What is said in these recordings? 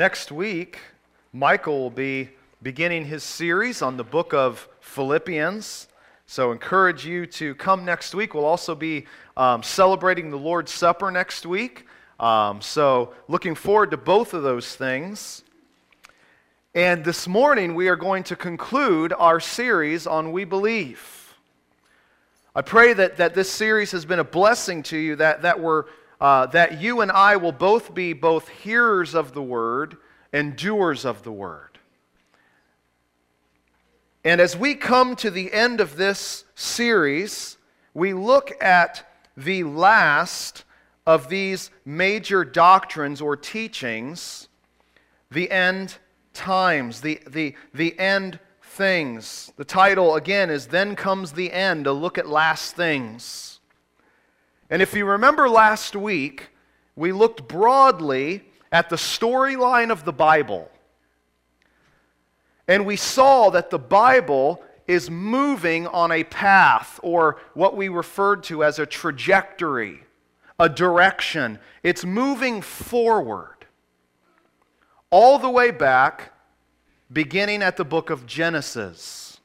Next week, Michael will be beginning his series on the book of Philippians. So, encourage you to come next week. We'll also be um, celebrating the Lord's Supper next week. Um, so, looking forward to both of those things. And this morning, we are going to conclude our series on We Believe. I pray that, that this series has been a blessing to you, that, that we're uh, that you and I will both be both hearers of the word and doers of the word. And as we come to the end of this series, we look at the last of these major doctrines or teachings, the end times, the, the, the end things. The title, again, is Then Comes the End, a look at last things. And if you remember last week, we looked broadly at the storyline of the Bible. And we saw that the Bible is moving on a path, or what we referred to as a trajectory, a direction. It's moving forward. All the way back, beginning at the book of Genesis.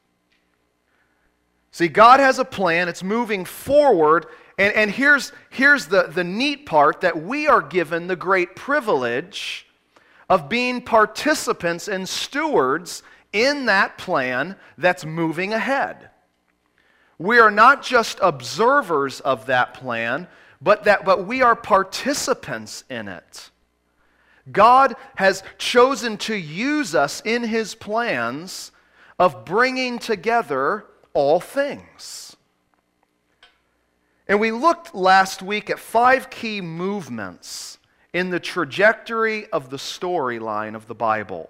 See, God has a plan, it's moving forward, and, and here's, here's the, the neat part that we are given the great privilege of being participants and stewards in that plan that's moving ahead. We are not just observers of that plan, but, that, but we are participants in it. God has chosen to use us in his plans of bringing together all things. And we looked last week at five key movements in the trajectory of the storyline of the Bible.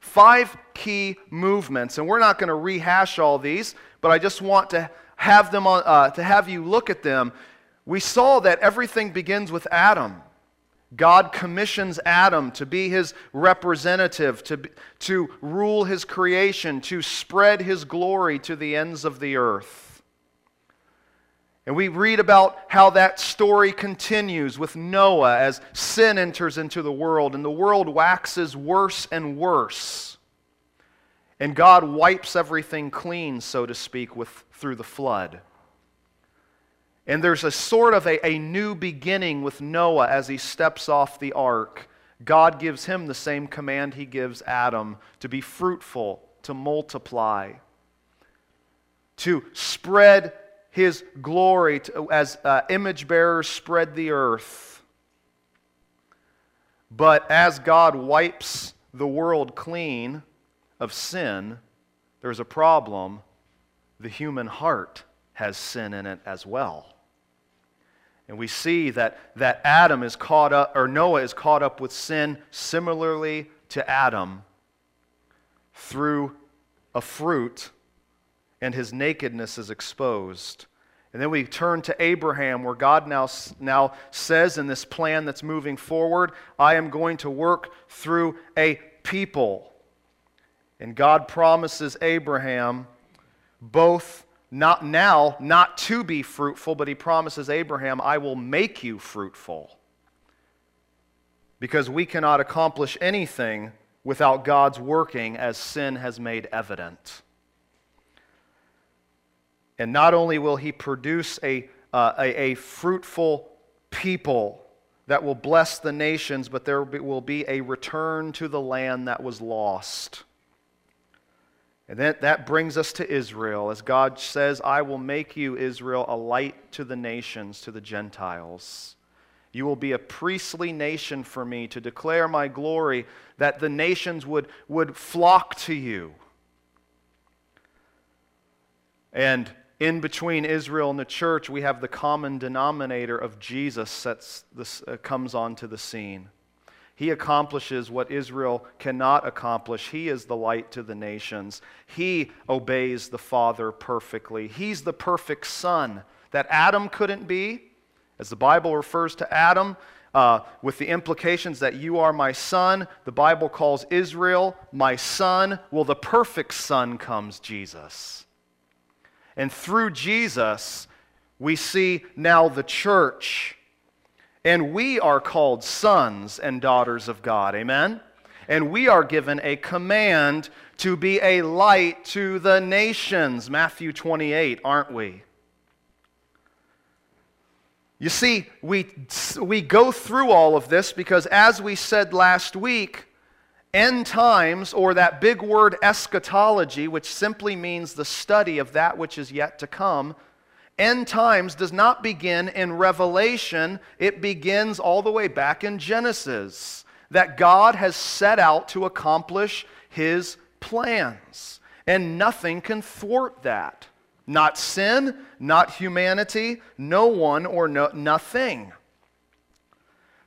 Five key movements, and we're not going to rehash all these, but I just want to have them on, uh, to have you look at them. We saw that everything begins with Adam. God commissions Adam to be his representative, to, to rule his creation, to spread his glory to the ends of the earth. And we read about how that story continues with Noah as sin enters into the world and the world waxes worse and worse. And God wipes everything clean, so to speak, with, through the flood. And there's a sort of a, a new beginning with Noah as he steps off the ark. God gives him the same command he gives Adam to be fruitful, to multiply, to spread his glory to, as uh, image bearers spread the earth. But as God wipes the world clean of sin, there's a problem. The human heart has sin in it as well. And we see that, that Adam is caught up, or Noah is caught up with sin similarly to Adam through a fruit and his nakedness is exposed. And then we turn to Abraham, where God now, now says in this plan that's moving forward, I am going to work through a people. And God promises Abraham both not now, not to be fruitful, but he promises Abraham, I will make you fruitful. Because we cannot accomplish anything without God's working as sin has made evident. And not only will he produce a, uh, a, a, fruitful people that will bless the nations, but there will be a return to the land that was lost. And that, that brings us to Israel, as God says, I will make you, Israel, a light to the nations, to the Gentiles. You will be a priestly nation for me to declare my glory, that the nations would, would flock to you. And in between Israel and the church, we have the common denominator of Jesus that uh, comes onto the scene. He accomplishes what Israel cannot accomplish. He is the light to the nations. He obeys the Father perfectly. He's the perfect Son that Adam couldn't be. As the Bible refers to Adam, uh, with the implications that you are my son, the Bible calls Israel my son. Well, the perfect Son comes Jesus. And through Jesus, we see now the church. And we are called sons and daughters of God. Amen? And we are given a command to be a light to the nations. Matthew 28, aren't we? You see, we, we go through all of this because, as we said last week, end times, or that big word eschatology, which simply means the study of that which is yet to come, end times does not begin in Revelation, it begins all the way back in Genesis. That God has set out to accomplish his plans, and nothing can thwart that. Not sin, not humanity, no one or no, nothing.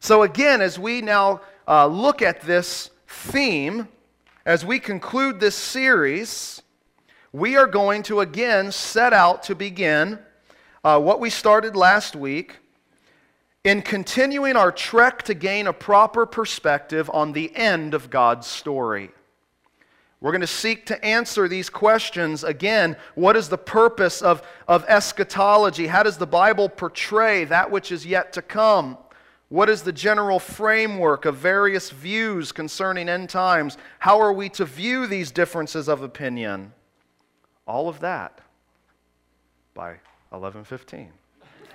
So, again, as we now uh, look at this theme, as we conclude this series, we are going to again set out to begin uh, what we started last week in continuing our trek to gain a proper perspective on the end of God's story. We're going to seek to answer these questions again. What is the purpose of, of eschatology? How does the Bible portray that which is yet to come? What is the general framework of various views concerning end times? How are we to view these differences of opinion? All of that by 11:15.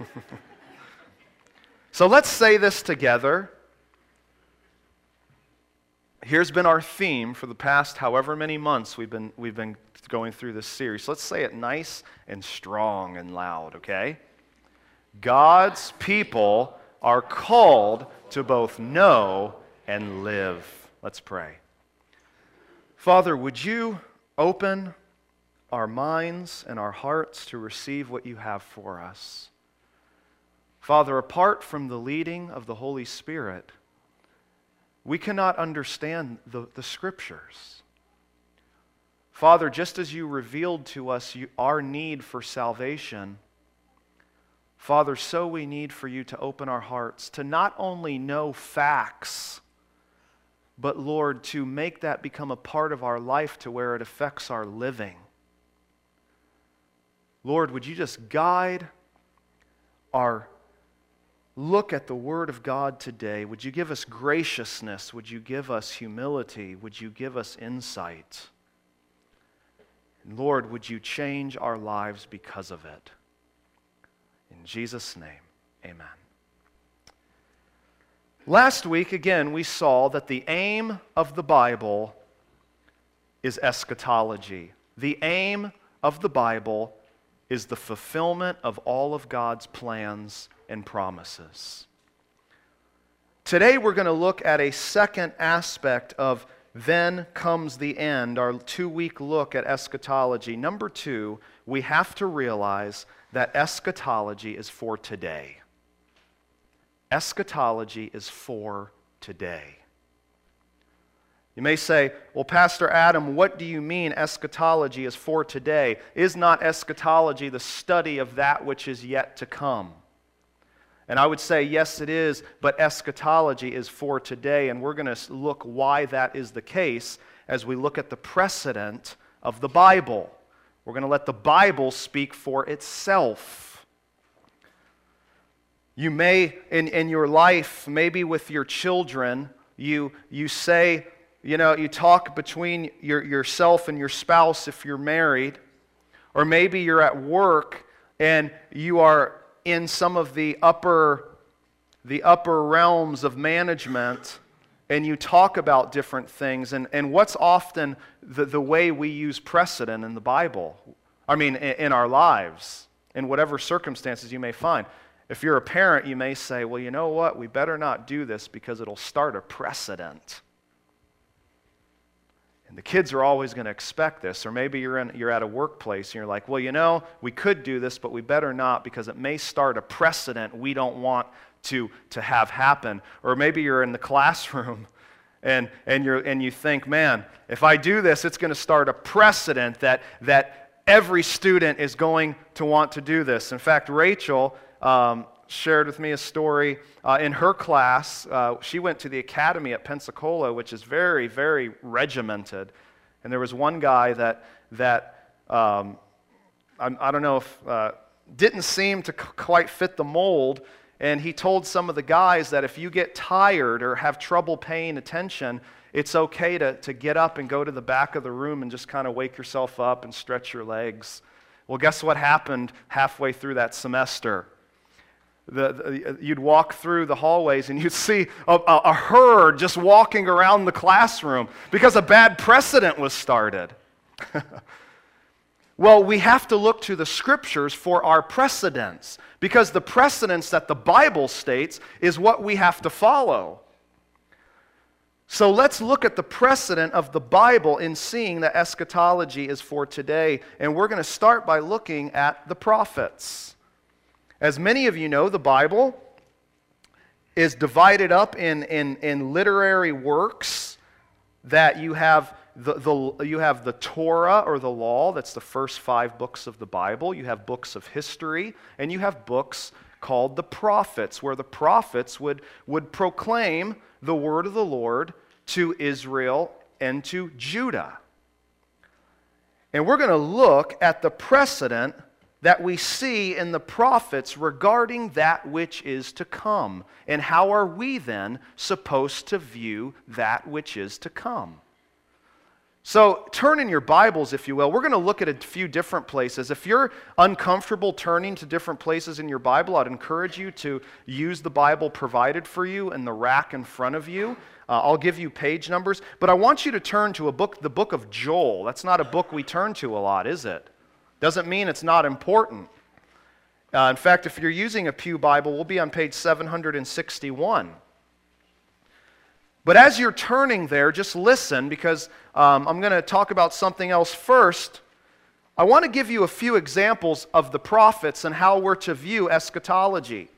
so let's say this together here's been our theme for the past however many months we've been, we've been going through this series. Let's say it nice and strong and loud, okay? God's people are called to both know and live. Let's pray. Father, would you open our minds and our hearts to receive what you have for us? Father, apart from the leading of the Holy Spirit, we cannot understand the, the scriptures. Father, just as you revealed to us you, our need for salvation, Father, so we need for you to open our hearts to not only know facts, but Lord, to make that become a part of our life to where it affects our living. Lord, would you just guide our look at the Word of God today, would you give us graciousness? Would you give us humility? Would you give us insight? Lord, would you change our lives because of it? In Jesus' name, amen. Last week, again, we saw that the aim of the Bible is eschatology. The aim of the Bible is the fulfillment of all of God's plans and promises. Today, we're going to look at a second aspect of then comes the end, our two week look at eschatology. Number two, we have to realize that eschatology is for today. Eschatology is for today. You may say, Well, Pastor Adam, what do you mean eschatology is for today? Is not eschatology the study of that which is yet to come? And I would say, yes, it is, but eschatology is for today, and we're going to look why that is the case as we look at the precedent of the Bible. We're going to let the Bible speak for itself. You may, in, in your life, maybe with your children, you, you say, you know, you talk between your, yourself and your spouse if you're married, or maybe you're at work and you are in some of the upper, the upper realms of management and you talk about different things. And, and what's often the, the way we use precedent in the Bible? I mean, in, in our lives, in whatever circumstances you may find. If you're a parent, you may say, well, you know what? We better not do this because it'll start a precedent. And the kids are always going to expect this. Or maybe you're, in, you're at a workplace and you're like, well, you know, we could do this, but we better not because it may start a precedent we don't want to, to have happen. Or maybe you're in the classroom and, and, you're, and you think, man, if I do this, it's going to start a precedent that, that every student is going to want to do this. In fact, Rachel um, shared with me a story uh, in her class. Uh, she went to the academy at Pensacola, which is very, very regimented. And there was one guy that, that um, I, I, don't know if, uh, didn't seem to c- quite fit the mold. and he told some of the guys that if you get tired or have trouble paying attention, it's okay to, to get up and go to the back of the room and just kind of wake yourself up and stretch your legs. Well, guess what happened halfway through that semester? The, the, you'd walk through the hallways and you'd see a, a, a herd just walking around the classroom because a bad precedent was started. well, we have to look to the scriptures for our precedents because the precedents that the Bible states is what we have to follow. So let's look at the precedent of the Bible in seeing that eschatology is for today. And we're going to start by looking at the prophets. As many of you know, the Bible is divided up in, in, in literary works that you have the, the, you have the Torah or the law, that's the first five books of the Bible. You have books of history, and you have books called the prophets, where the prophets would, would proclaim the word of the Lord to Israel and to Judah. And we're going to look at the precedent that we see in the prophets regarding that which is to come. And how are we then supposed to view that which is to come? So, turn in your Bibles, if you will. We're going to look at a few different places. If you're uncomfortable turning to different places in your Bible, I'd encourage you to use the Bible provided for you in the rack in front of you. Uh, I'll give you page numbers, but I want you to turn to a book, the book of Joel. That's not a book we turn to a lot, is it? Doesn't mean it's not important. Uh, in fact, if you're using a Pew Bible, we'll be on page 761. But as you're turning there, just listen because um, I'm going to talk about something else first. I want to give you a few examples of the prophets and how we're to view eschatology.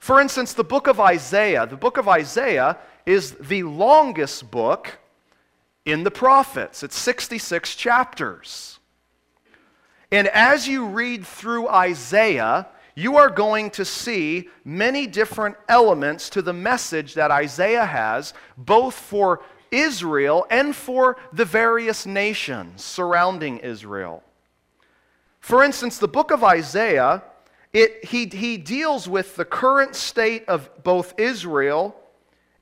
For instance, the book of Isaiah. The book of Isaiah is the longest book in the prophets, it's 66 chapters. And as you read through Isaiah, you are going to see many different elements to the message that Isaiah has, both for Israel and for the various nations surrounding Israel. For instance, the book of Isaiah, it, he, he deals with the current state of both Israel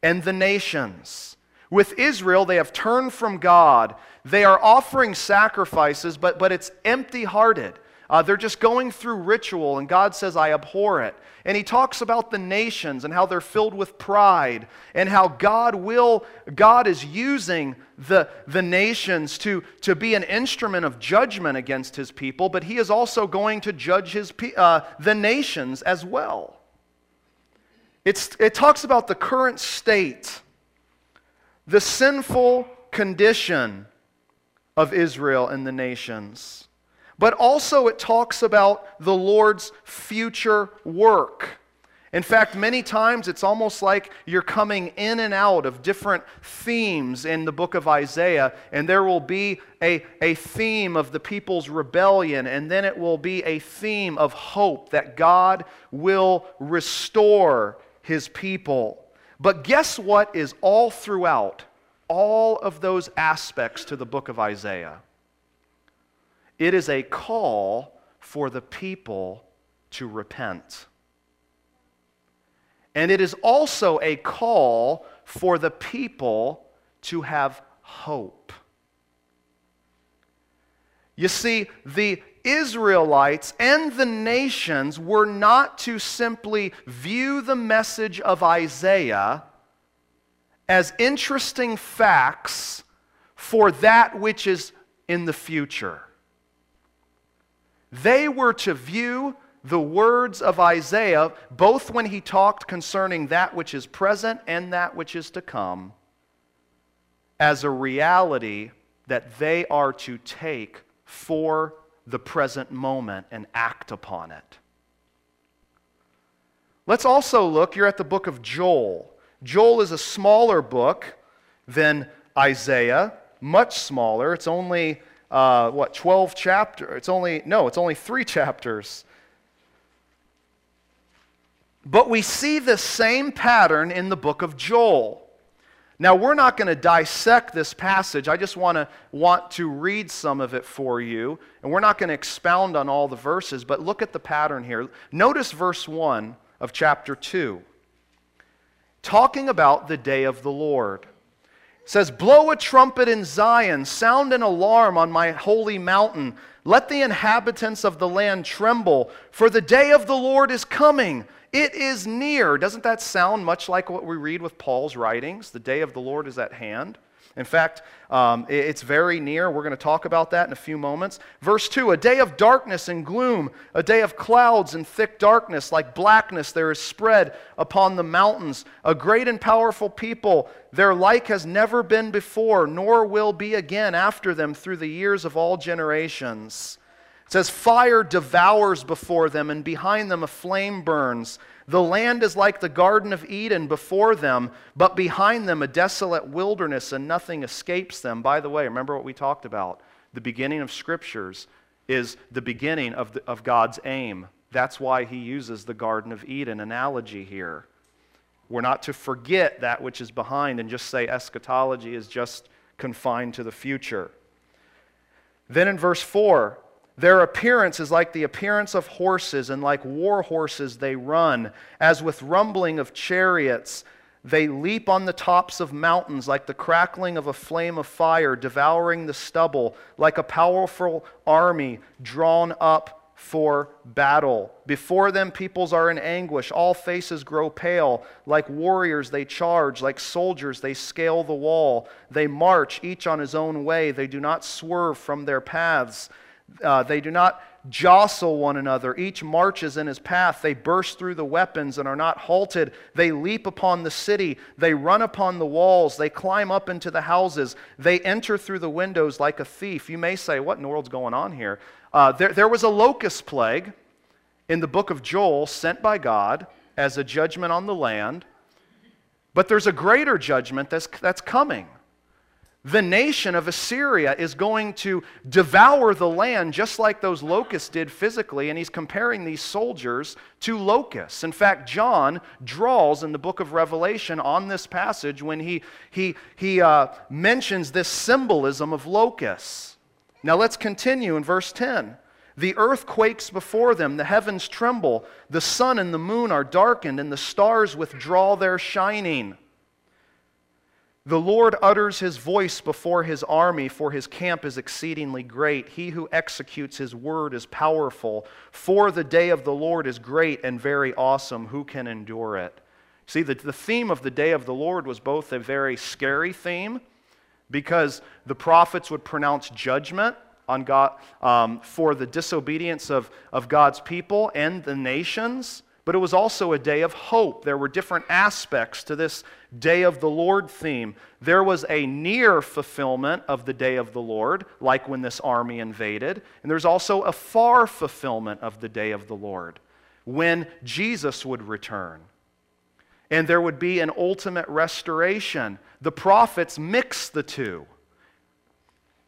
and the nations. With Israel, they have turned from God. They are offering sacrifices, but, but it's empty hearted. Uh, they're just going through ritual, and God says, I abhor it. And he talks about the nations and how they're filled with pride, and how God will, God is using the, the nations to, to be an instrument of judgment against his people, but he is also going to judge his, uh, the nations as well. It's, it talks about the current state, the sinful condition of Israel and the nations. But also, it talks about the Lord's future work. In fact, many times it's almost like you're coming in and out of different themes in the book of Isaiah, and there will be a, a theme of the people's rebellion, and then it will be a theme of hope that God will restore his people. But guess what is all throughout all of those aspects to the book of Isaiah? It is a call for the people to repent. And it is also a call for the people to have hope. You see, the Israelites and the nations were not to simply view the message of Isaiah as interesting facts for that which is in the future. They were to view the words of Isaiah, both when he talked concerning that which is present and that which is to come, as a reality that they are to take for the present moment and act upon it. Let's also look, you're at the book of Joel. Joel is a smaller book than Isaiah, much smaller. It's only, uh, what, 12 chapters? It's only, no, it's only three chapters. But we see the same pattern in the book of Joel. Now, we're not going to dissect this passage. I just want to want to read some of it for you. And we're not going to expound on all the verses, but look at the pattern here. Notice verse 1 of chapter 2, talking about the day of the Lord. It says, Blow a trumpet in Zion, sound an alarm on my holy mountain. Let the inhabitants of the land tremble, for the day of the Lord is coming. It is near. Doesn't that sound much like what we read with Paul's writings? The day of the Lord is at hand. In fact, um, it's very near. We're going to talk about that in a few moments. Verse 2 A day of darkness and gloom, a day of clouds and thick darkness, like blackness, there is spread upon the mountains. A great and powerful people, their like has never been before, nor will be again after them through the years of all generations. It says, Fire devours before them, and behind them a flame burns. The land is like the Garden of Eden before them, but behind them a desolate wilderness, and nothing escapes them. By the way, remember what we talked about? The beginning of Scriptures is the beginning of, the, of God's aim. That's why he uses the Garden of Eden analogy here. We're not to forget that which is behind and just say eschatology is just confined to the future. Then in verse 4, their appearance is like the appearance of horses, and like war horses they run. As with rumbling of chariots, they leap on the tops of mountains like the crackling of a flame of fire, devouring the stubble, like a powerful army drawn up for battle. Before them, peoples are in anguish. All faces grow pale. Like warriors, they charge. Like soldiers, they scale the wall. They march, each on his own way. They do not swerve from their paths. Uh, they do not jostle one another. Each marches in his path. They burst through the weapons and are not halted. They leap upon the city. They run upon the walls. They climb up into the houses. They enter through the windows like a thief. You may say, What in the world's going on here? Uh, there, there was a locust plague in the book of Joel sent by God as a judgment on the land. But there's a greater judgment that's, that's coming the nation of Assyria is going to devour the land just like those locusts did physically, and he's comparing these soldiers to locusts. In fact, John draws in the book of Revelation on this passage when he, he, he uh, mentions this symbolism of locusts. Now let's continue in verse 10. The earth quakes before them, the heavens tremble, the sun and the moon are darkened, and the stars withdraw their shining. The Lord utters his voice before his army, for his camp is exceedingly great. He who executes his word is powerful. For the day of the Lord is great and very awesome. Who can endure it? See, the, the theme of the day of the Lord was both a very scary theme, because the prophets would pronounce judgment on God um, for the disobedience of, of God's people and the nations but it was also a day of hope. There were different aspects to this day of the Lord theme. There was a near fulfillment of the day of the Lord, like when this army invaded, and there's also a far fulfillment of the day of the Lord, when Jesus would return. And there would be an ultimate restoration. The prophets mix the two.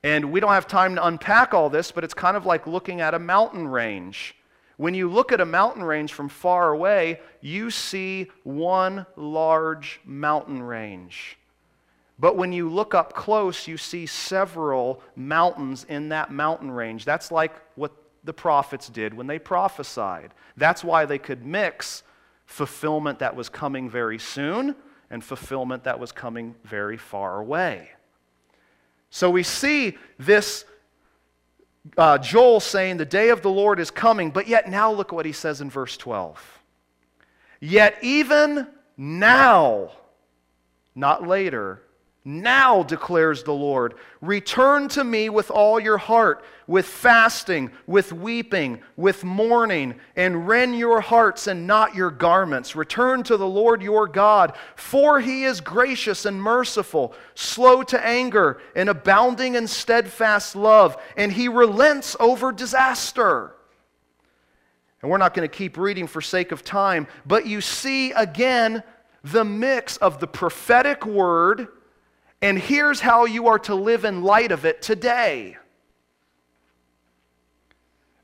And we don't have time to unpack all this, but it's kind of like looking at a mountain range. When you look at a mountain range from far away, you see one large mountain range. But when you look up close, you see several mountains in that mountain range. That's like what the prophets did when they prophesied. That's why they could mix fulfillment that was coming very soon and fulfillment that was coming very far away. So we see this uh, Joel saying, The day of the Lord is coming, but yet now look what he says in verse 12. Yet even now, not later, now declares the Lord, return to me with all your heart, with fasting, with weeping, with mourning, and rend your hearts and not your garments. Return to the Lord your God, for he is gracious and merciful, slow to anger, and abounding in steadfast love, and he relents over disaster. And we're not going to keep reading for sake of time, but you see again the mix of the prophetic word and here's how you are to live in light of it today.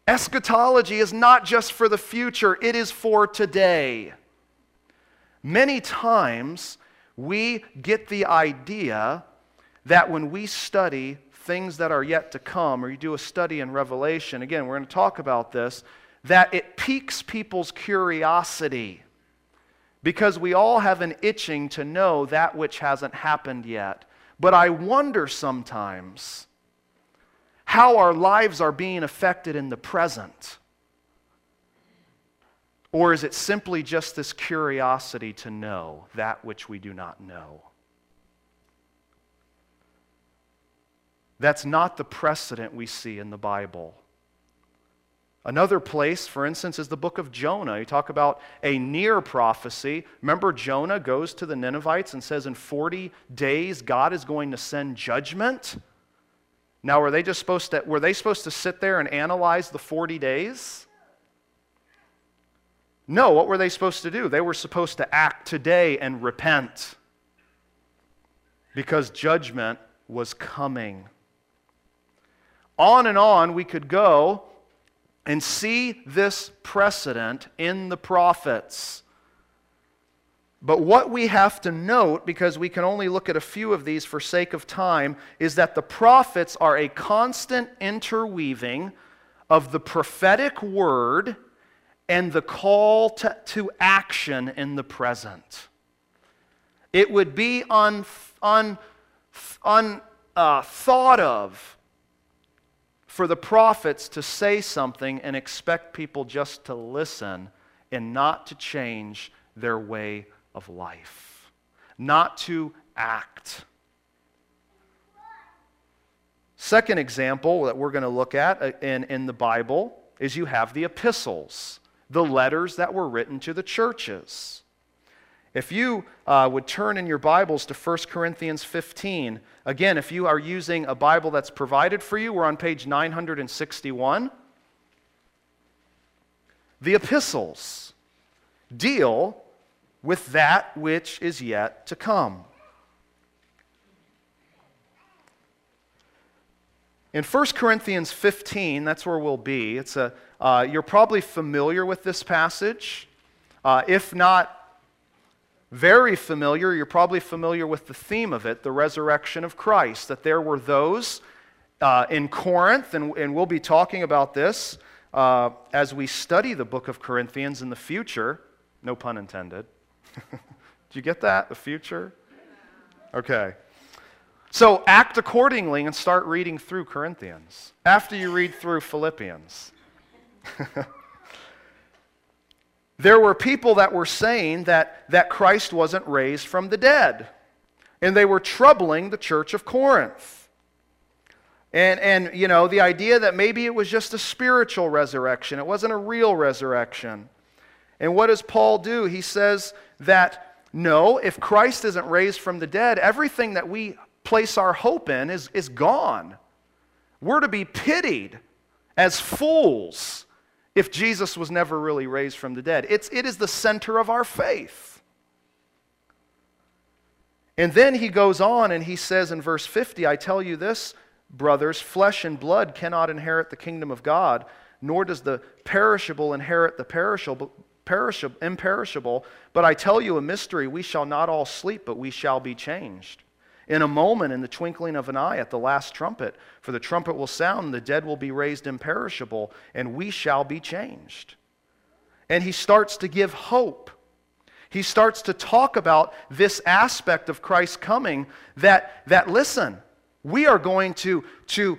Eschatology is not just for the future, it is for today. Many times we get the idea that when we study things that are yet to come, or you do a study in Revelation, again, we're going to talk about this, that it piques people's curiosity. because we all have an itching to know that which hasn't happened yet. But I wonder sometimes how our lives are being affected in the present. Or is it simply just this curiosity to know that which we do not know? That's not the precedent we see in the Bible. Another place, for instance, is the book of Jonah. You talk about a near prophecy. Remember, Jonah goes to the Ninevites and says, In 40 days, God is going to send judgment. Now, were they just supposed to, were they supposed to sit there and analyze the 40 days? No, what were they supposed to do? They were supposed to act today and repent because judgment was coming. On and on we could go and see this precedent in the prophets. But what we have to note, because we can only look at a few of these for sake of time, is that the prophets are a constant interweaving of the prophetic word and the call to, to action in the present. It would be unthought un, un, uh, of for the prophets to say something and expect people just to listen and not to change their way of life, not to act. Second example that we're going to look at uh, in, in the Bible is you have the epistles the letters that were written to the churches. If you uh, would turn in your Bibles to 1 Corinthians 15, again, if you are using a Bible that's provided for you, we're on page 961. The epistles deal with that which is yet to come. In 1 Corinthians 15, that's where we'll be. It's a, uh, you're probably familiar with this passage. Uh, if not very familiar, you're probably familiar with the theme of it the resurrection of Christ. That there were those uh, in Corinth, and, and, we'll be talking about this uh, as we study the book of Corinthians in the future. No pun intended. Did you get that? The future? Okay. So act accordingly and start reading through Corinthians after you read through Philippians. there were people that were saying that, that Christ wasn't raised from the dead, and they were troubling the church of Corinth. And, and, you know, the idea that maybe it was just a spiritual resurrection, it wasn't a real resurrection. And what does Paul do? He says that no, if Christ isn't raised from the dead, everything that we place our hope in is, is gone. We're to be pitied as fools if Jesus was never really raised from the dead. It's, it is the center of our faith. And then he goes on and he says in verse 50 I tell you this, brothers, flesh and blood cannot inherit the kingdom of God, nor does the perishable inherit the perishable. Perishable, imperishable, but I tell you a mystery we shall not all sleep, but we shall be changed in a moment, in the twinkling of an eye, at the last trumpet. For the trumpet will sound, the dead will be raised imperishable, and we shall be changed. And he starts to give hope. He starts to talk about this aspect of Christ's coming that, that listen, we are going to, to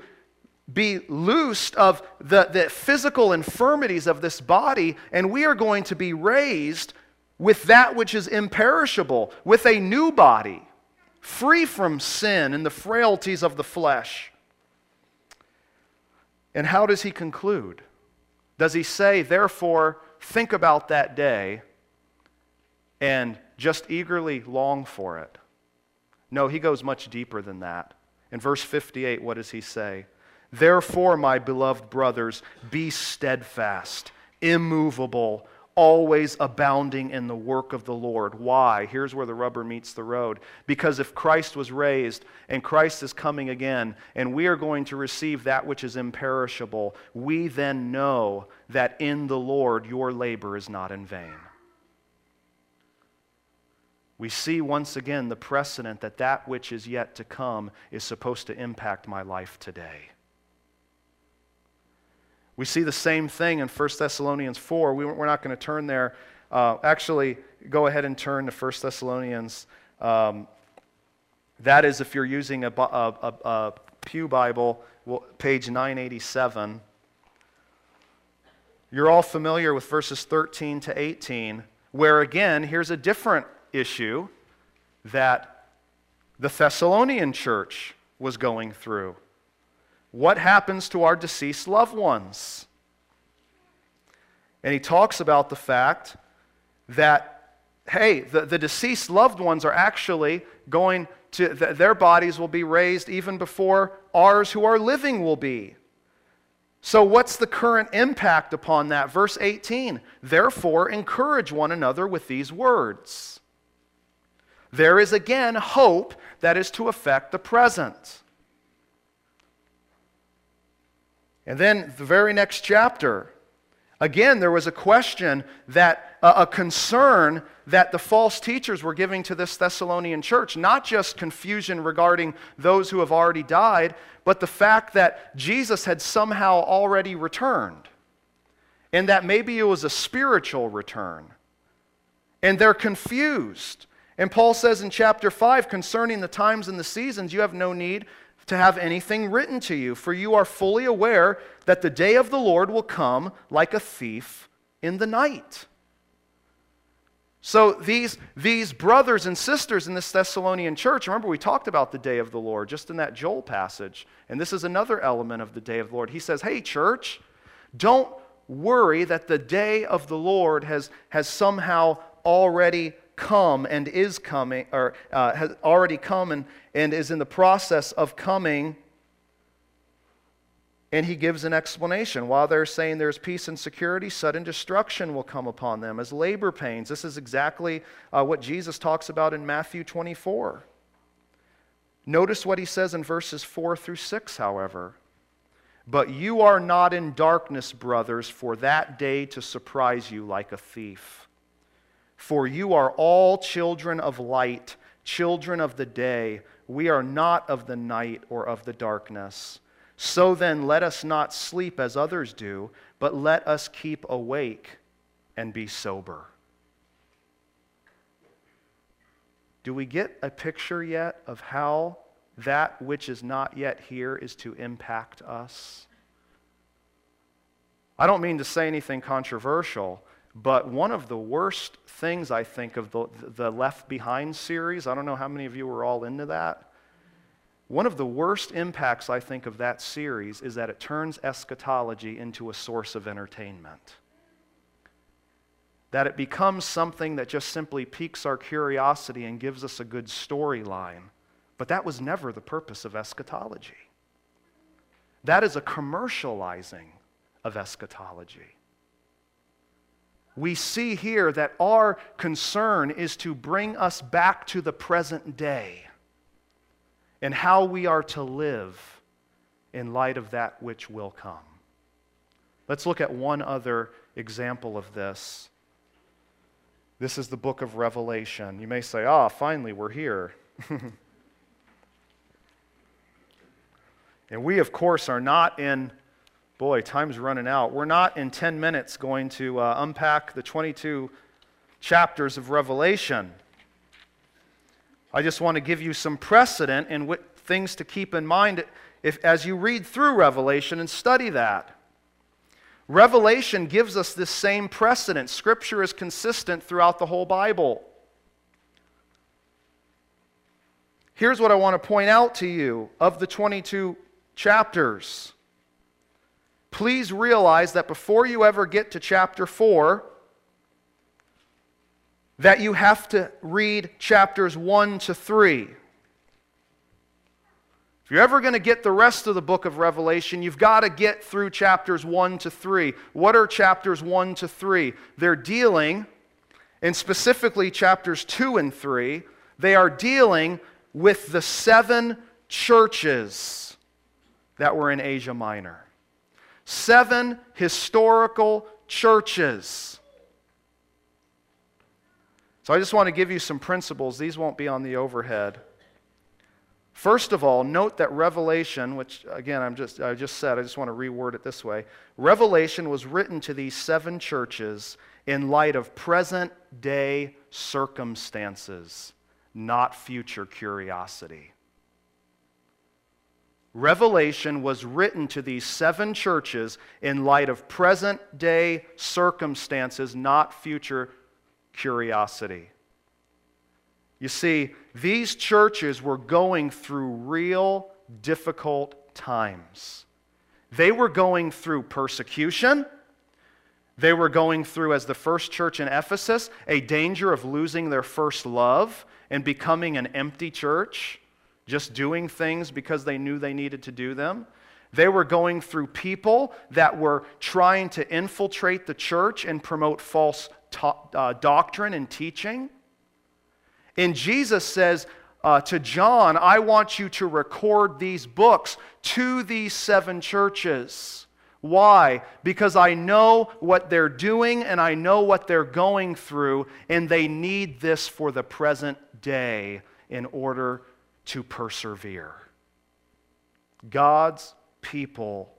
be loosed of the, the physical infirmities of this body, and we are going to be raised with that which is imperishable, with a new body free from sin and the frailties of the flesh. And how does he conclude? Does he say, therefore, think about that day and just eagerly long for it? No, he goes much deeper than that. In verse 58, what does he say? Therefore, my beloved brothers, be steadfast, immovable, always abounding in the work of the Lord. Why? Here's where the rubber meets the road. Because if Christ was raised and Christ is coming again, and we are going to receive that which is imperishable, we then know that in the Lord your labor is not in vain. We see once again the precedent that that which is yet to come is supposed to impact my life today. We see the same thing in 1 Thessalonians 4. We, are not going to turn there Uh, actually, go ahead and turn to 1 Thessalonians. Um, that is, if you're using a, a, a, a Pew Bible, well, page 987. You're all familiar with verses 13 to 18, where again, here's a different issue that the Thessalonian church was going through. What happens to our deceased loved ones? And he talks about the fact that, hey, the, the deceased loved ones are actually going to, th- their bodies will be raised even before ours who are living will be. So, what's the current impact upon that? Verse 18 Therefore, encourage one another with these words. There is again hope that is to affect the present. And then the very next chapter, again, there was a question that, uh, a concern that the false teachers were giving to this Thessalonian church. Not just confusion regarding those who have already died, but the fact that Jesus had somehow already returned. And that maybe it was a spiritual return. And they're confused. And Paul says in chapter 5 concerning the times and the seasons, you have no need to have anything written to you, for you are fully aware that the day of the Lord will come like a thief in the night. So, these, these brothers and sisters in this Thessalonian church, remember we talked about the day of the Lord just in that Joel passage. And this is another element of the day of the Lord. He says, Hey, church, don't worry that the day of the Lord has, has somehow already come and is coming, or uh, has already come and, and is in the process of coming. And he gives an explanation. While they're saying there's peace and security, sudden destruction will come upon them as labor pains. This is exactly uh, what Jesus talks about in Matthew 24. Notice what he says in verses 4 through 6, however. But you are not in darkness, brothers, for that day to surprise you like a thief. For you are all children of light, children of the day. We are not of the night or of the darkness. So then, let us not sleep as others do, but let us keep awake and be sober. Do we get a picture yet of how that which is not yet here is to impact us? I don't mean to say anything controversial, but one of the worst things I think of the, the Left Behind series, I don't know how many of you were all into that. One of the worst impacts I think of that series is that it turns eschatology into a source of entertainment. That it becomes something that just simply piques our curiosity and gives us a good storyline. But that was never the purpose of eschatology. That is a commercializing of eschatology we see here that our concern is to bring us back to the present day and how we are to live in light of that which will come. Let's look at one other example of this. This is the book of Revelation. You may say, ah, oh, finally, we're here. and we, of course, are not in Boy, time's running out. We're not in 10 minutes going to uh, unpack the 22 chapters of Revelation. I just want to give you some precedent and what, things to keep in mind if, as you read through Revelation and study that. Revelation gives us this same precedent. Scripture is consistent throughout the whole Bible. Here's what I want to point out to you of the 22 chapters please realize that before you ever get to chapter 4, that you have to read chapters 1 to 3. If you're ever going to get the rest of the book of Revelation, you've got to get through chapters 1 to 3. What are chapters 1 to 3? They're dealing, and specifically chapters 2 and 3, they are dealing with the seven churches that were in Asia Minor seven historical churches. So I just want to give you some principles. These won't be on the overhead. First of all, note that Revelation, which again I'm just, I just said, I just want to reword it this way. Revelation was written to these seven churches in light of present day circumstances, not future curiosity. Revelation was written to these seven churches in light of present day circumstances, not future curiosity. You see, these churches were going through real difficult times. They were going through persecution. They were going through, as the first church in Ephesus, a danger of losing their first love and becoming an empty church just doing things because they knew they needed to do them. They were going through people that were trying to infiltrate the church and promote false to- uh, doctrine and teaching. And Jesus says uh, to John, I want you to record these books to these seven churches. Why? Because I know what they're doing and I know what they're going through, and they need this for the present day in order to persevere. God's people,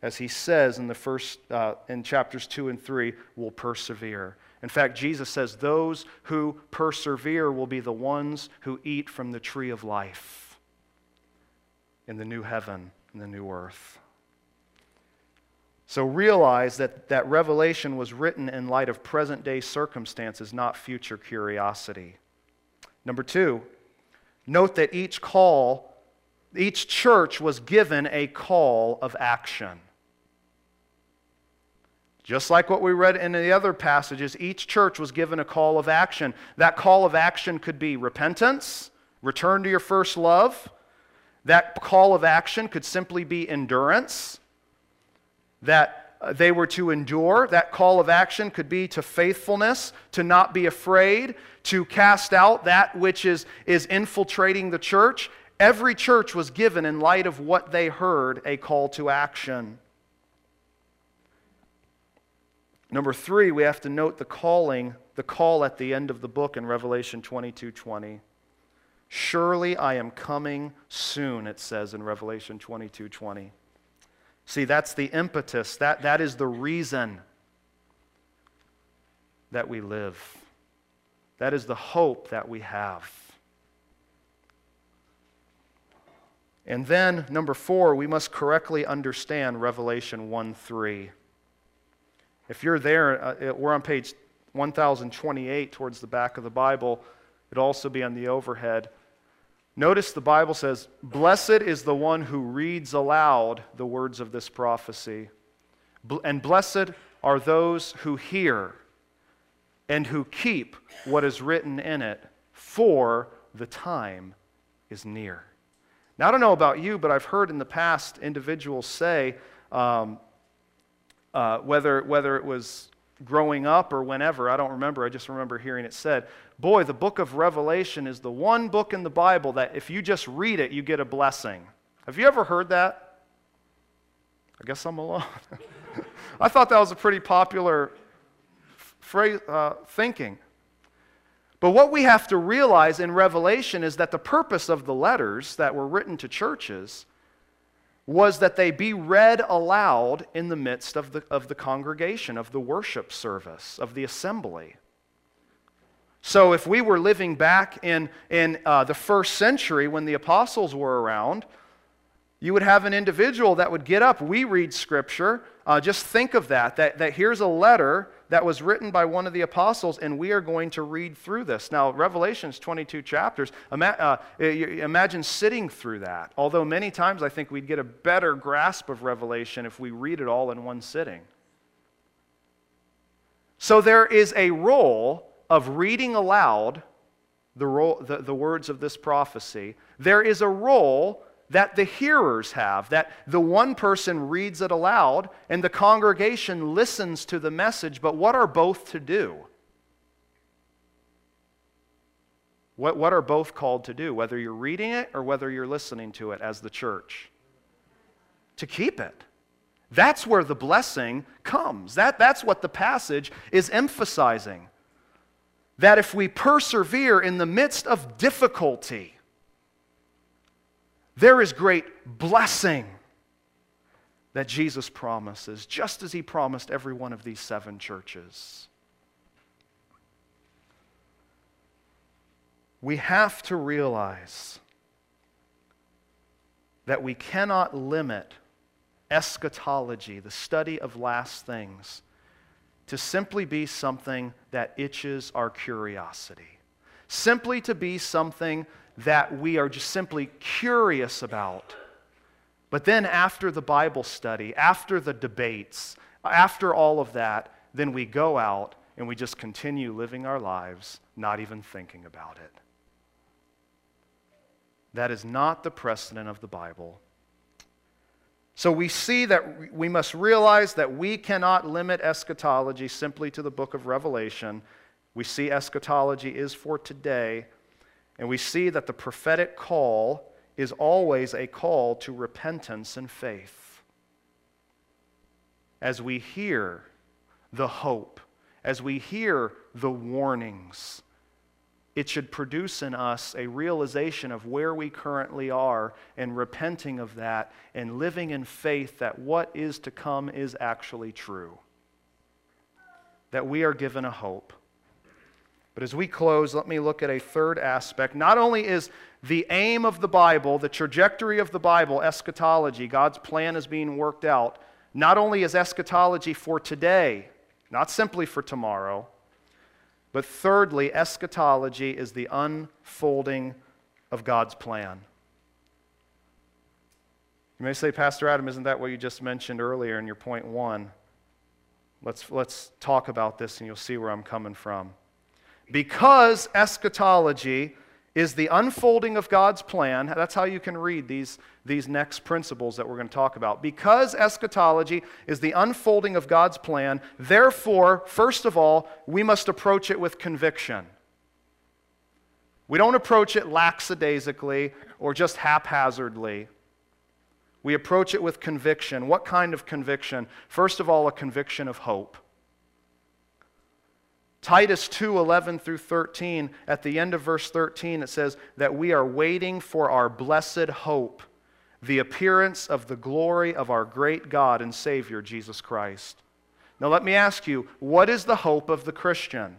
as he says in the first uh, in chapters two and three, will persevere. In fact, Jesus says those who persevere will be the ones who eat from the tree of life in the new heaven and the new earth. So realize that that revelation was written in light of present day circumstances, not future curiosity. Number two, Note that each call, each church was given a call of action. Just like what we read in the other passages, each church was given a call of action. That call of action could be repentance, return to your first love. That call of action could simply be endurance, that Uh, they were to endure. That call of action could be to faithfulness, to not be afraid, to cast out that which is, is infiltrating the church. Every church was given, in light of what they heard, a call to action. Number three, we have to note the calling, the call at the end of the book in Revelation 22 20. Surely I am coming soon, it says in Revelation 22 20. See, that's the impetus, that, that is the reason that we live. That is the hope that we have. And then, number four, we must correctly understand Revelation 1 3. If you're there, uh, we're on page 1028 towards the back of the Bible. It'll also be on the overhead. Notice the Bible says, Blessed is the one who reads aloud the words of this prophecy. And blessed are those who hear and who keep what is written in it, for the time is near. Now, I don't know about you, but I've heard in the past individuals say, um, uh, whether, whether it was growing up or whenever, I don't remember, I just remember hearing it said, boy, the book of Revelation is the one book in the Bible that if you just read it, you get a blessing. Have you ever heard that? I guess I'm alone. I thought that was a pretty popular phrase, uh, thinking. But what we have to realize in Revelation is that the purpose of the letters that were written to churches was that they be read aloud in the midst of the, of the congregation, of the worship service, of the assembly. So, if we were living back in, in uh, the first century when the apostles were around, you would have an individual that would get up. We read scripture. Uh, just think of that, that. That here's a letter that was written by one of the apostles, and we are going to read through this. Now, Revelation's 22 chapters. Uh, imagine sitting through that. Although many times I think we'd get a better grasp of Revelation if we read it all in one sitting. So there is a role of reading aloud the, role, the, the words of this prophecy. There is a role that the hearers have, that the one person reads it aloud and the congregation listens to the message, but what are both to do? What, what are both called to do, whether you're reading it or whether you're listening to it as the church? To keep it. That's where the blessing comes. That, that's what the passage is emphasizing. That if we persevere in the midst of difficulty, there is great blessing that Jesus promises, just as he promised every one of these seven churches. We have to realize that we cannot limit eschatology, the study of last things, to simply be something that itches our curiosity, simply to be something that we are just simply curious about. But then, after the Bible study, after the debates, after all of that, then we go out and we just continue living our lives, not even thinking about it. That is not the precedent of the Bible. So we see that we must realize that we cannot limit eschatology simply to the book of Revelation. We see eschatology is for today, and we see that the prophetic call is always a call to repentance and faith. As we hear the hope, as we hear the warnings, it should produce in us a realization of where we currently are and repenting of that and living in faith that what is to come is actually true. That we are given a hope. But as we close, let me look at a third aspect. Not only is the aim of the Bible, the trajectory of the Bible, eschatology, God's plan is being worked out, not only is eschatology for today, not simply for tomorrow but thirdly, eschatology is the unfolding of God's plan. You may say, Pastor Adam, isn't that what you just mentioned earlier in your point one? Let's, let's talk about this and you'll see where I'm coming from. Because eschatology is the unfolding of God's plan. That's how you can read these, these next principles that we're going to talk about. Because eschatology is the unfolding of God's plan, therefore, first of all, we must approach it with conviction. We don't approach it lackadaisically or just haphazardly. We approach it with conviction. What kind of conviction? First of all, a conviction of hope. Titus 2 11 through 13, at the end of verse 13, it says that we are waiting for our blessed hope, the appearance of the glory of our great God and Savior, Jesus Christ. Now, let me ask you, what is the hope of the Christian?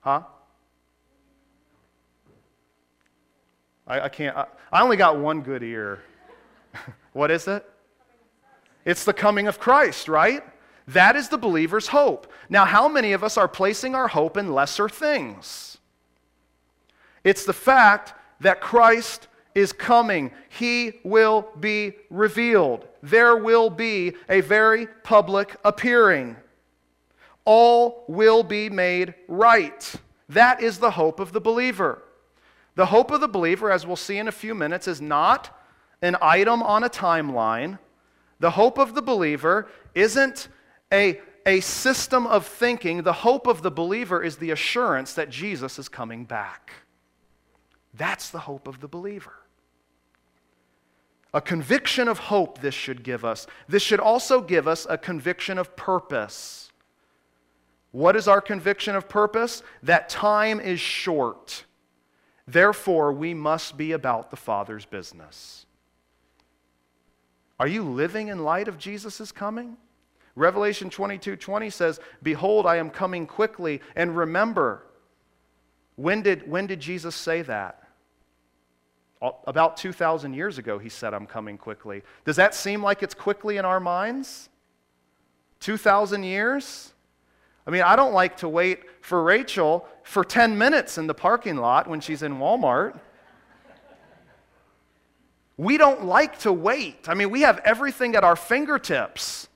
Huh? I, I can't, I, I only got one good ear. what is it? It's the coming of Christ, right? That is the believer's hope. Now, how many of us are placing our hope in lesser things? It's the fact that Christ is coming. He will be revealed. There will be a very public appearing. All will be made right. That is the hope of the believer. The hope of the believer, as we'll see in a few minutes, is not an item on a timeline. The hope of the believer isn't a, a system of thinking, the hope of the believer is the assurance that Jesus is coming back. That's the hope of the believer. A conviction of hope, this should give us. This should also give us a conviction of purpose. What is our conviction of purpose? That time is short. Therefore, we must be about the Father's business. Are you living in light of Jesus' coming? Revelation 22 20 says, Behold, I am coming quickly. And remember, when did, when did Jesus say that? About 2,000 years ago, he said, I'm coming quickly. Does that seem like it's quickly in our minds? 2,000 years? I mean, I don't like to wait for Rachel for 10 minutes in the parking lot when she's in Walmart. We don't like to wait. I mean, we have everything at our fingertips.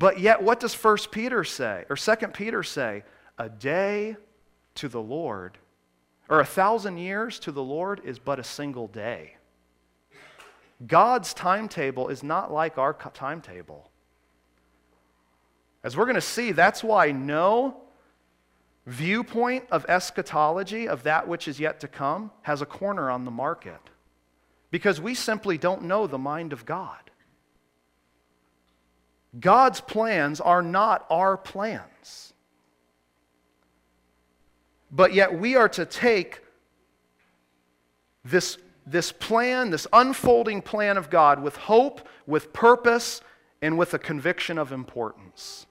But yet, what does 1 Peter say, or 2 Peter say? A day to the Lord, or a thousand years to the Lord is but a single day. God's timetable is not like our timetable. As we're going to see, that's why no viewpoint of eschatology, of that which is yet to come, has a corner on the market. Because we simply don't know the mind of God. God's plans are not our plans. But yet we are to take this this plan, this unfolding plan of God with hope, with purpose, and with a conviction of importance.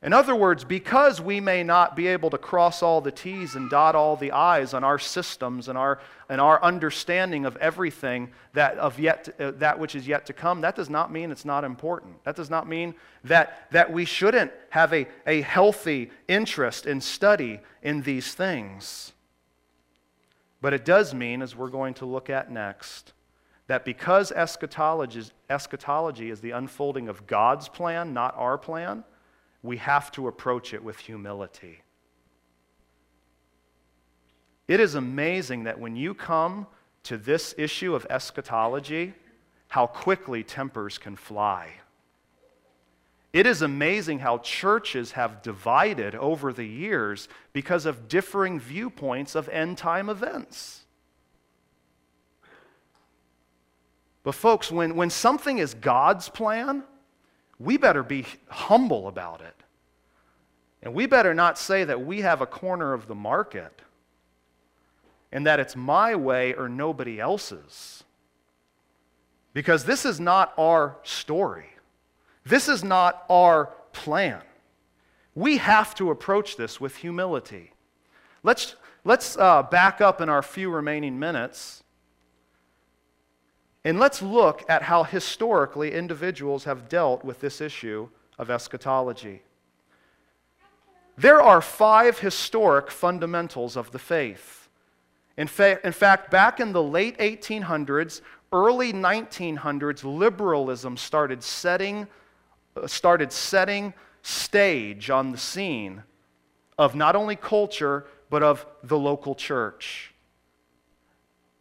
In other words, because we may not be able to cross all the T's and dot all the I's on our systems and our, and our understanding of everything that, of yet, uh, that which is yet to come, that does not mean it's not important. That does not mean that, that we shouldn't have a, a healthy interest in study in these things. But it does mean, as we're going to look at next, that because eschatology is, eschatology is the unfolding of God's plan, not our plan, we have to approach it with humility. It is amazing that when you come to this issue of eschatology, how quickly tempers can fly. It is amazing how churches have divided over the years because of differing viewpoints of end time events. But, folks, when, when something is God's plan, we better be humble about it. And we better not say that we have a corner of the market and that it's my way or nobody else's. Because this is not our story. This is not our plan. We have to approach this with humility. Let's, let's uh, back up in our few remaining minutes and let's look at how historically individuals have dealt with this issue of eschatology. There are five historic fundamentals of the faith. In, fa- in fact, back in the late 1800s, early 1900s, liberalism started setting uh, started setting stage on the scene of not only culture, but of the local church.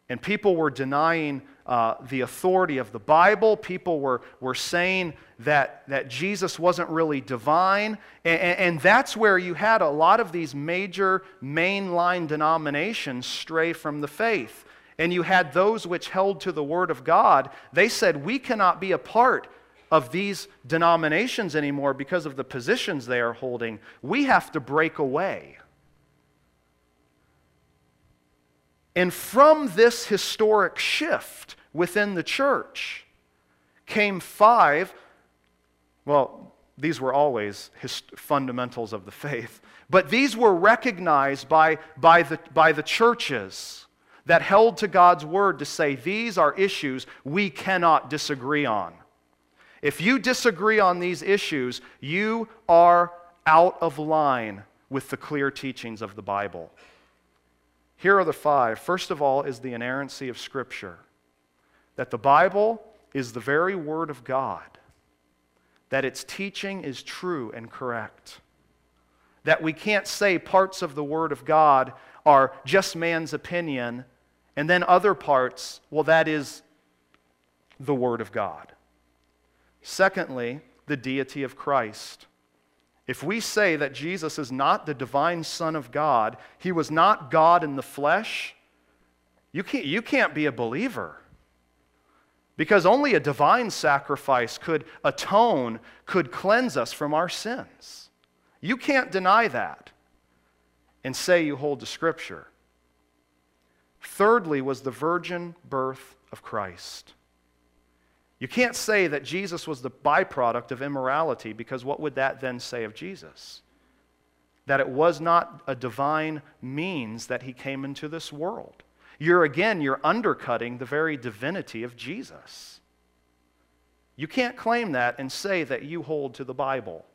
And people were denying uh, the authority of the Bible. People were, were saying that, that Jesus wasn't really divine. And, and that's where you had a lot of these major mainline denominations stray from the faith. And you had those which held to the Word of God. They said, We cannot be a part of these denominations anymore because of the positions they are holding. We have to break away. And from this historic shift within the church came five, well, these were always fundamentals of the faith, but these were recognized by, by, the, by the churches that held to God's word to say these are issues we cannot disagree on. If you disagree on these issues, you are out of line with the clear teachings of the Bible. Here are the five. First of all, is the inerrancy of Scripture. That the Bible is the very Word of God, that its teaching is true and correct. That we can't say parts of the Word of God are just man's opinion, and then other parts, well, that is the Word of God. Secondly, the deity of Christ. If we say that Jesus is not the divine Son of God, he was not God in the flesh, you can't, you can't be a believer. Because only a divine sacrifice could atone, could cleanse us from our sins. You can't deny that and say you hold to Scripture. Thirdly, was the virgin birth of Christ. You can't say that Jesus was the byproduct of immorality because what would that then say of Jesus? That it was not a divine means that he came into this world. You're again, you're undercutting the very divinity of Jesus. You can't claim that and say that you hold to the Bible.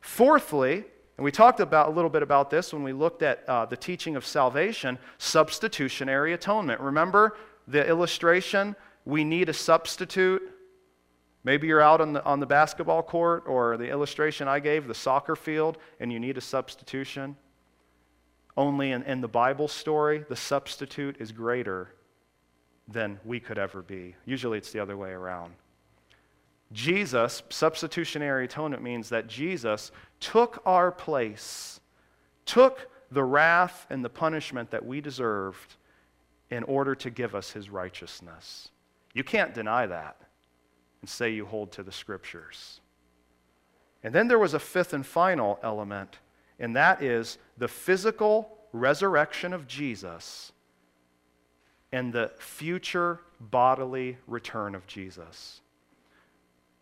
Fourthly, and we talked about a little bit about this when we looked at uh, the teaching of salvation, substitutionary atonement. Remember the illustration we need a substitute. Maybe you're out on the, on the basketball court or the illustration I gave, the soccer field, and you need a substitution. Only in, in the Bible story, the substitute is greater than we could ever be. Usually it's the other way around. Jesus, substitutionary atonement means that Jesus took our place, took the wrath and the punishment that we deserved in order to give us his righteousness. You can't deny that and say you hold to the scriptures. And then there was a fifth and final element, and that is the physical resurrection of Jesus and the future bodily return of Jesus.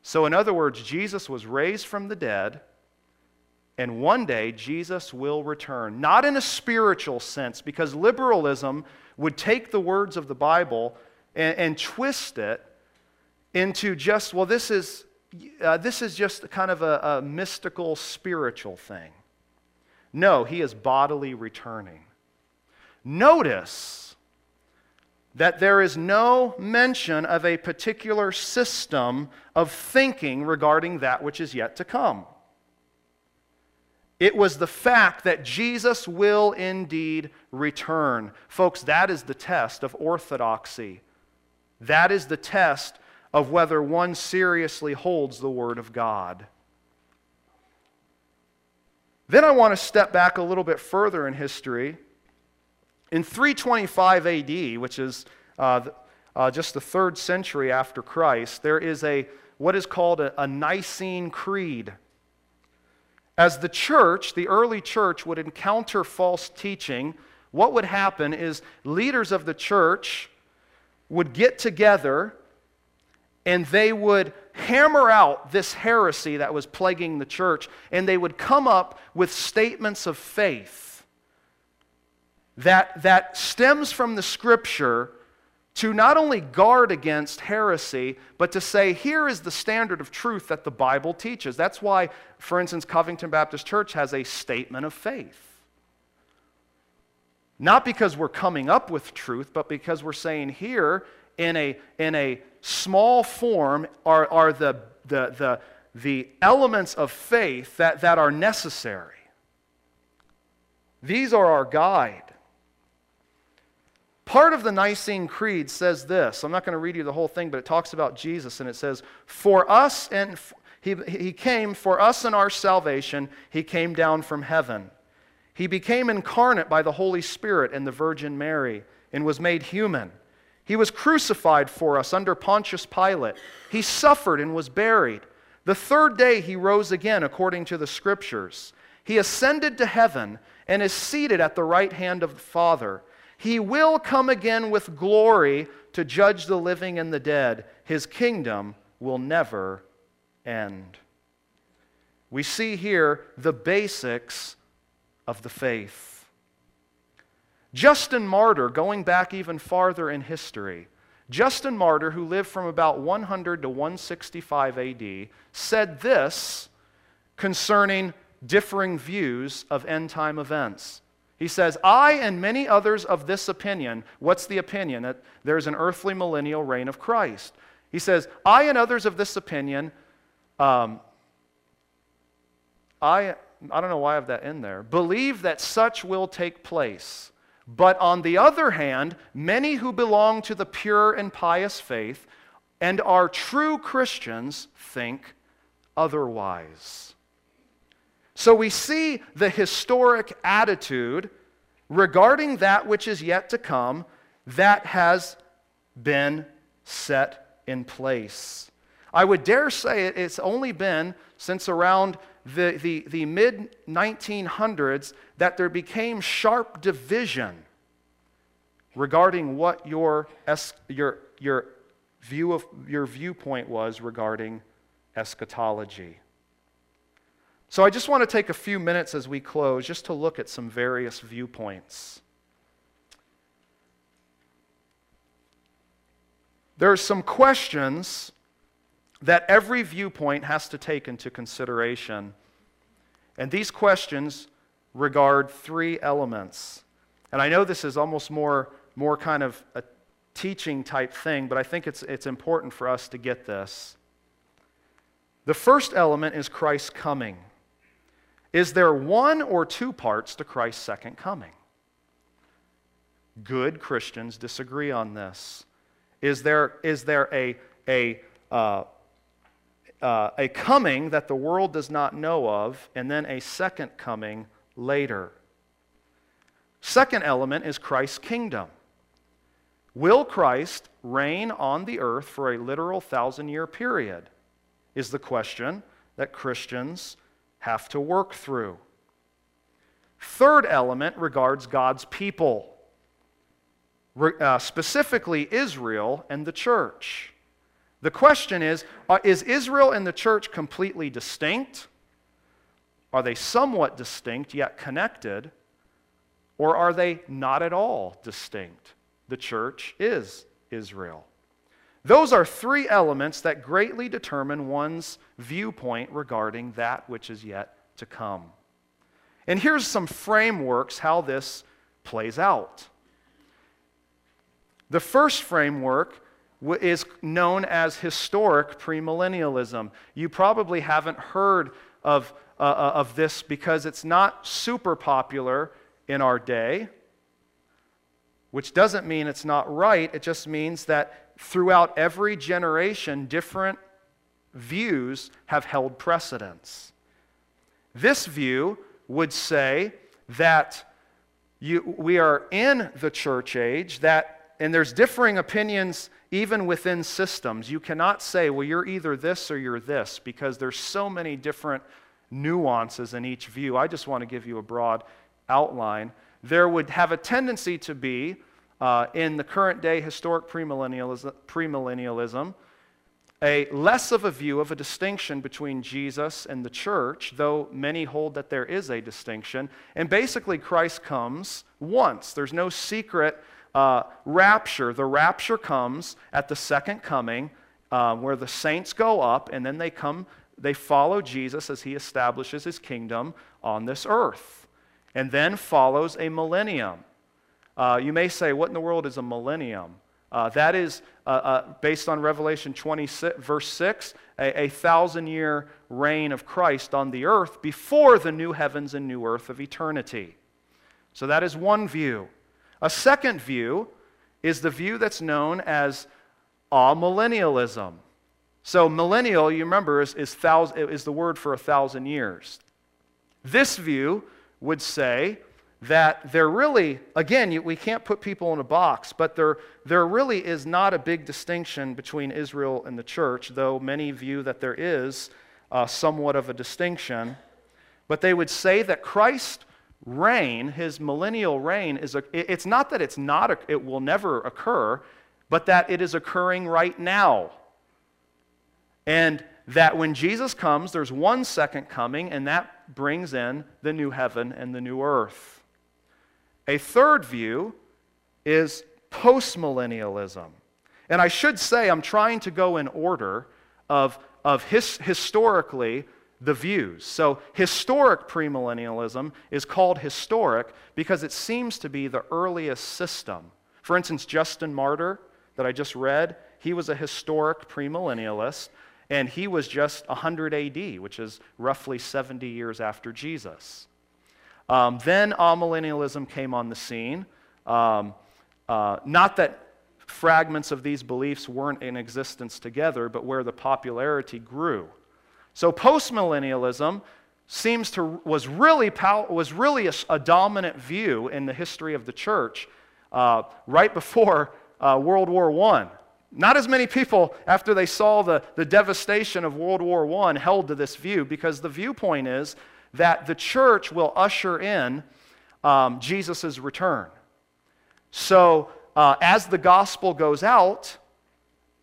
So, in other words, Jesus was raised from the dead, and one day Jesus will return. Not in a spiritual sense, because liberalism would take the words of the Bible and, and twist it into just, well, this is, uh, this is just kind of a, a mystical, spiritual thing. No, he is bodily returning. Notice that there is no mention of a particular system of thinking regarding that which is yet to come. It was the fact that Jesus will indeed return. Folks, that is the test of orthodoxy. That is the test of whether one seriously holds the Word of God. Then I want to step back a little bit further in history. In 325 AD, which is uh, uh, just the third century after Christ, there is a what is called a, a Nicene Creed. As the church, the early church, would encounter false teaching, what would happen is leaders of the church would get together and they would hammer out this heresy that was plaguing the church, and they would come up with statements of faith that, that stems from the scripture to not only guard against heresy, but to say, here is the standard of truth that the Bible teaches. That's why, for instance, Covington Baptist Church has a statement of faith. Not because we're coming up with truth, but because we're saying here, in a, in a small form, are, are the, the, the, the elements of faith that, that are necessary. These are our guide. Part of the Nicene Creed says this. I'm not going to read you the whole thing, but it talks about Jesus, and it says, For us and he, he came for us and our salvation, he came down from heaven. He became incarnate by the Holy Spirit and the Virgin Mary, and was made human. He was crucified for us under Pontius Pilate. He suffered and was buried. The third day he rose again, according to the Scriptures. He ascended to heaven and is seated at the right hand of the Father. He will come again with glory to judge the living and the dead. His kingdom will never end. We see here the basics of the faith. Justin Martyr, going back even farther in history, Justin Martyr, who lived from about 100 to 165 AD, said this concerning differing views of end time events. He says, I and many others of this opinion, what's the opinion? That there's an earthly millennial reign of Christ. He says, I and others of this opinion, um, I, I don't know why I have that in there, believe that such will take place. But on the other hand, many who belong to the pure and pious faith and are true Christians think otherwise. So we see the historic attitude regarding that which is yet to come that has been set in place. I would dare say it's only been since around the, the, the mid 1900s that there became sharp division regarding what your, your, your, view of, your viewpoint was regarding eschatology. So I just want to take a few minutes as we close just to look at some various viewpoints. There are some questions that every viewpoint has to take into consideration. And these questions regard three elements. And I know this is almost more, more kind of a teaching type thing, but I think it's, it's important for us to get this. The first element is Christ's coming. Is there one or two parts to Christ's second coming? Good Christians disagree on this. Is there, is there a, a, uh, uh, a coming that the world does not know of, and then a second coming later? Second element is Christ's kingdom. Will Christ reign on the earth for a literal thousand year period? Is the question that Christians have to work through. Third element regards God's people. uh, specifically Israel and the church. The question is Is Israel and the church completely distinct? Are they somewhat distinct yet connected? Or are they not at all distinct? The church is Israel. Those are three elements that greatly determine one's viewpoint regarding that which is yet to come. And here's some frameworks how this plays out. The first framework is known as historic premillennialism. You probably haven't heard of, uh, uh, of this because it's not super popular in our day, which doesn't mean it's not right. It just means that throughout every generation, different views have held precedence. This view would say that you, we are in the church age, that, and there's differing opinions even within systems. You cannot say, well, you're either this or you're this, because there's so many different nuances in each view. I just want to give you a broad outline. There would have a tendency to be, uh, in the current day historic premillennialism, premillennialism, a less of a view of a distinction between Jesus and the church, though many hold that there is a distinction. And basically, Christ comes once. There's no secret uh, rapture. The rapture comes at the second coming, uh, where the saints go up, and then they come, they follow Jesus as he establishes his kingdom on this earth. And then follows a millennium. Uh, you may say, What in the world is a millennium? Uh, that is, uh, uh, based on Revelation 20, verse 6, a, a thousand year reign of Christ on the earth before the new heavens and new earth of eternity. So that is one view. A second view is the view that's known as amillennialism. So, millennial, you remember, is, is, thousand, is the word for a thousand years. This view would say that there really, again, we can't put people in a box, but there, there really is not a big distinction between Israel and the church, though many view that there is uh, somewhat of a distinction. But they would say that Christ reign, his millennial reign, is a, it's not that it's not, a, it will never occur, but that it is occurring right now. And that when Jesus comes, there's one second coming, and that brings in the new heaven and the new earth. A third view is postmillennialism. And I should say, I'm trying to go in order of, of his, historically the views. So, historic premillennialism is called historic because it seems to be the earliest system. For instance, Justin Martyr, that I just read, he was a historic premillennialist, and he was just 100 AD, which is roughly 70 years after Jesus. Um, then amillennialism came on the scene. Um, uh, not that fragments of these beliefs weren't in existence together, but where the popularity grew. So postmillennialism seems to was really was really a, a, dominant view in the history of the church uh, right before uh, World War I. Not as many people, after they saw the, the devastation of World War I, held to this view because the viewpoint is that the church will usher in um, Jesus' return. So, uh, as the gospel goes out,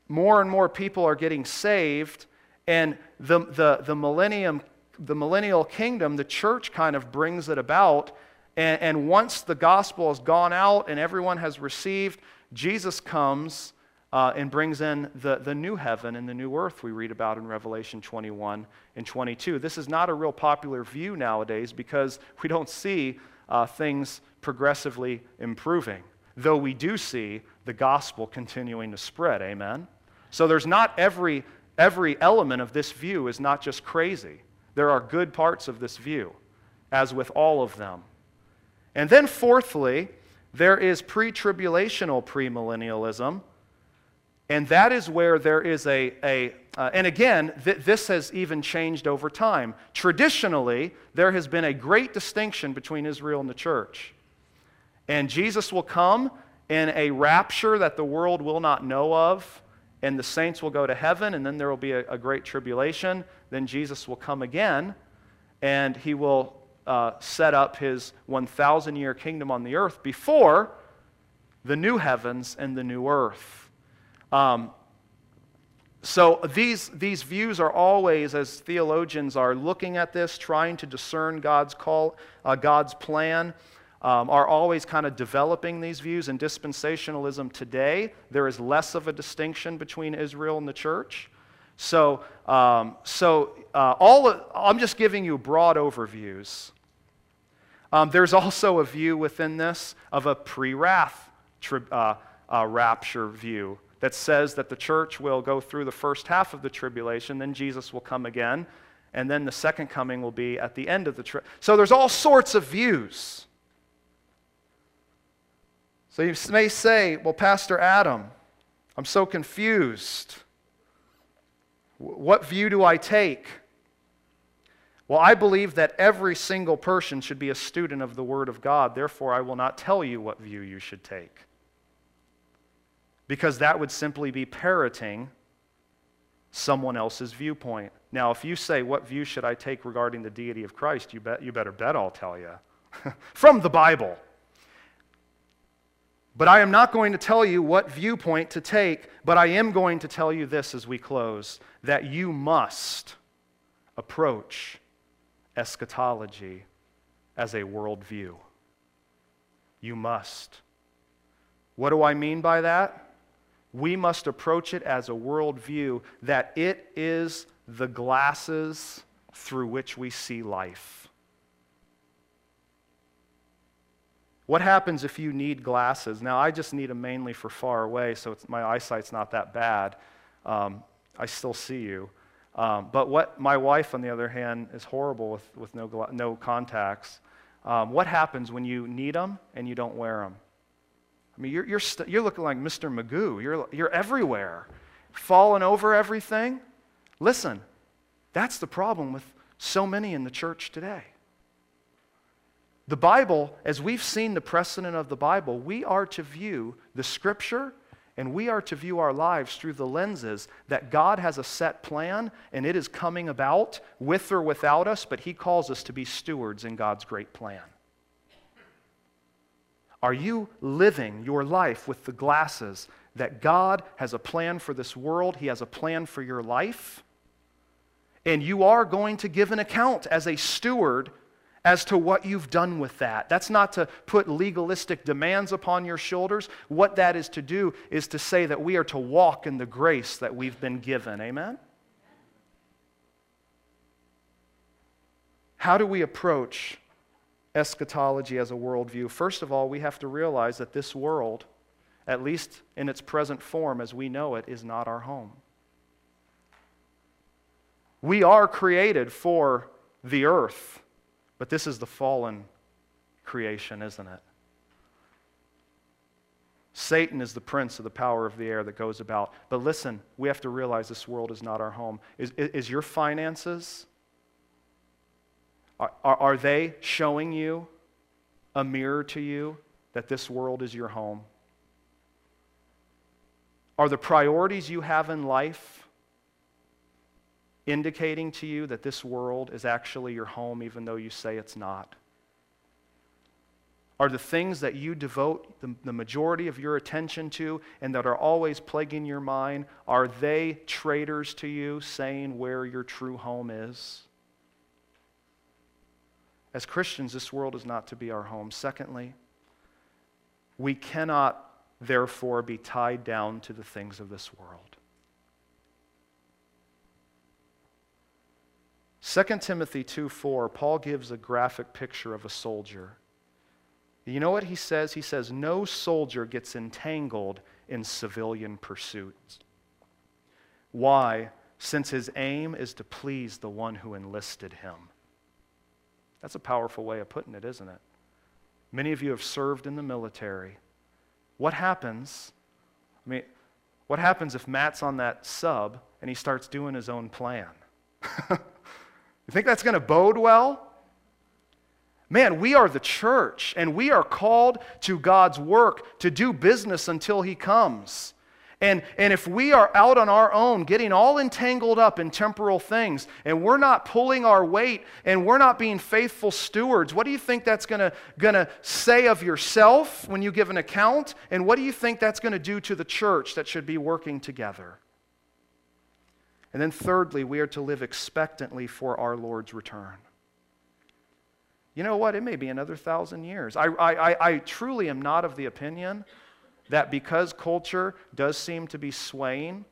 more and more people are getting saved, and the, the, the millennium, the millennial kingdom, the church kind of brings it about. And, and once the gospel has gone out and everyone has received, Jesus comes uh, and brings in the, the new heaven and the new earth we read about in Revelation 21 and 22. This is not a real popular view nowadays because we don't see uh, things progressively improving, though we do see the gospel continuing to spread. Amen? So there's not every, every element of this view is not just crazy. There are good parts of this view, as with all of them. And then, fourthly, there is pre tribulational premillennialism and that is where there is a, a uh, and again, th- this has even changed over time. Traditionally, there has been a great distinction between Israel and the church. And Jesus will come in a rapture that the world will not know of, and the saints will go to heaven, and then there will be a, a great tribulation. Then Jesus will come again, and he will uh, set up his 1,000 year kingdom on the earth before the new heavens and the new earth. Um, so these, these views are always, as theologians are looking at this, trying to discern God's call, uh, God's plan, um, are always kind of developing these views. In dispensationalism today, there is less of a distinction between Israel and the church. So, um, so uh, all of, I'm just giving you broad overviews. Um, there's also a view within this of a pre-wrath tri- uh, uh, rapture view that says that the church will go through the first half of the tribulation, then Jesus will come again, and then the second coming will be at the end of the trip. So there's all sorts of views. So you may say, well, Pastor Adam, I'm so confused. What view do I take? Well, I believe that every single person should be a student of the Word of God. Therefore, I will not tell you what view you should take because that would simply be parroting someone else's viewpoint. Now, if you say, What view should I take regarding the deity of Christ? you, bet, you better bet I'll tell you. From the Bible. But I am not going to tell you what viewpoint to take, but I am going to tell you this as we close that you must approach eschatology as a worldview. You must. What do I mean by that? we must approach it as a worldview that it is the glasses through which we see life. What happens if you need glasses? Now, I just need them mainly for far away, so my eyesight's not that bad. Um, I still see you. Um, but what my wife, on the other hand, is horrible with, with no, no contacts. Um, what happens when you need them and you don't wear them? I mean, you're, you're, you're looking like Mr. Magoo. You're, you're everywhere, falling over everything. Listen, that's the problem with so many in the church today. The Bible, as we've seen the precedent of the Bible, we are to view the Scripture and we are to view our lives through the lenses that God has a set plan and it is coming about with or without us, but He calls us to be stewards in God's great plan. Are you living your life with the glasses that God has a plan for this world? He has a plan for your life? And you are going to give an account as a steward as to what you've done with that. That's not to put legalistic demands upon your shoulders. What that is to do is to say that we are to walk in the grace that we've been given. Amen? How do we approach eschatology as a worldview, first of all, we have to realize that this world, at least in its present form as we know it, is not our home. We are created for the earth, but this is the fallen creation, isn't it? Satan is the prince of the power of the air that goes about. But listen, we have to realize this world is not our home. Is, is your finances are, are, are they showing you a mirror to you that this world is your home? Are the priorities you have in life indicating to you that this world is actually your home, even though you say it's not? Are the things that you devote the, the, majority of your attention to and that are always plaguing your mind, are they traitors to you saying where your true home is? As Christians, this world is not to be our home. Secondly, we cannot, therefore, be tied down to the things of this world. 2 Timothy 2 4, Paul gives a graphic picture of a soldier. You know what he says? He says, No soldier gets entangled in civilian pursuits. Why? Since his aim is to please the one who enlisted him. That's a powerful way of putting it, isn't it? Many of you have served in the military. What happens? I mean, what happens if Matt's on that sub and he starts doing his own plan? you think that's going to bode well? Man, we are the church, and we are called to God's work to do business until He comes. And, and if we are out on our own, getting all entangled up in temporal things, and we're not pulling our weight and we're not being faithful stewards, what do you think that's going to say of yourself when you give an account? And what do you think that's going to do to the church that should be working together? And then, thirdly, we are to live expectantly for our Lord's return. You know what? It may be another thousand years. I, I, I, truly am not of the opinion that because culture does seem to be swaying,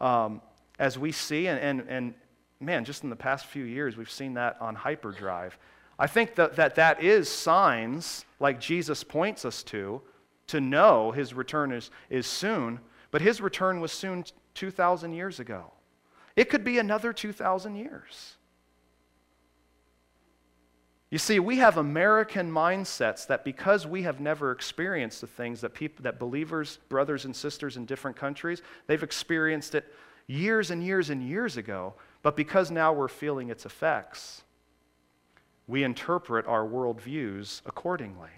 um, as we see, and, and, and man, just in the past few years, we've seen that on hyperdrive. I think that, that that is signs, like Jesus points us to, to know his return is, is soon, but his return was soon 2,000 years ago. It could be another 2,000 years. You see, we have American mindsets that because we have never experienced the things that people that believers, brothers and sisters in different countries, they've experienced it years and years and years ago, but because now we're feeling its effects, we interpret our worldviews accordingly.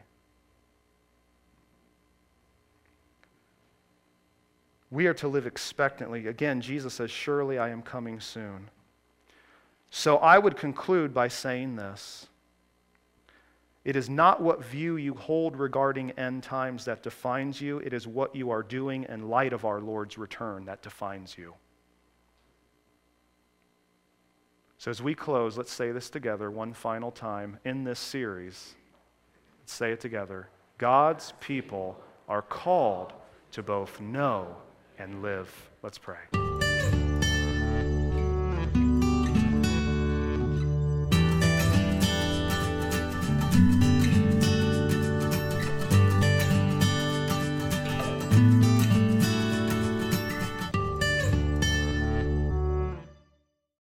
We are to live expectantly. Again, Jesus says, Surely I am coming soon. So I would conclude by saying this it is not what view you hold regarding end times that defines you, it is what you are doing in light of our Lord's return that defines you. So, as we close, let's say this together one final time in this series. Let's say it together. God's people are called to both know and live. Let's pray.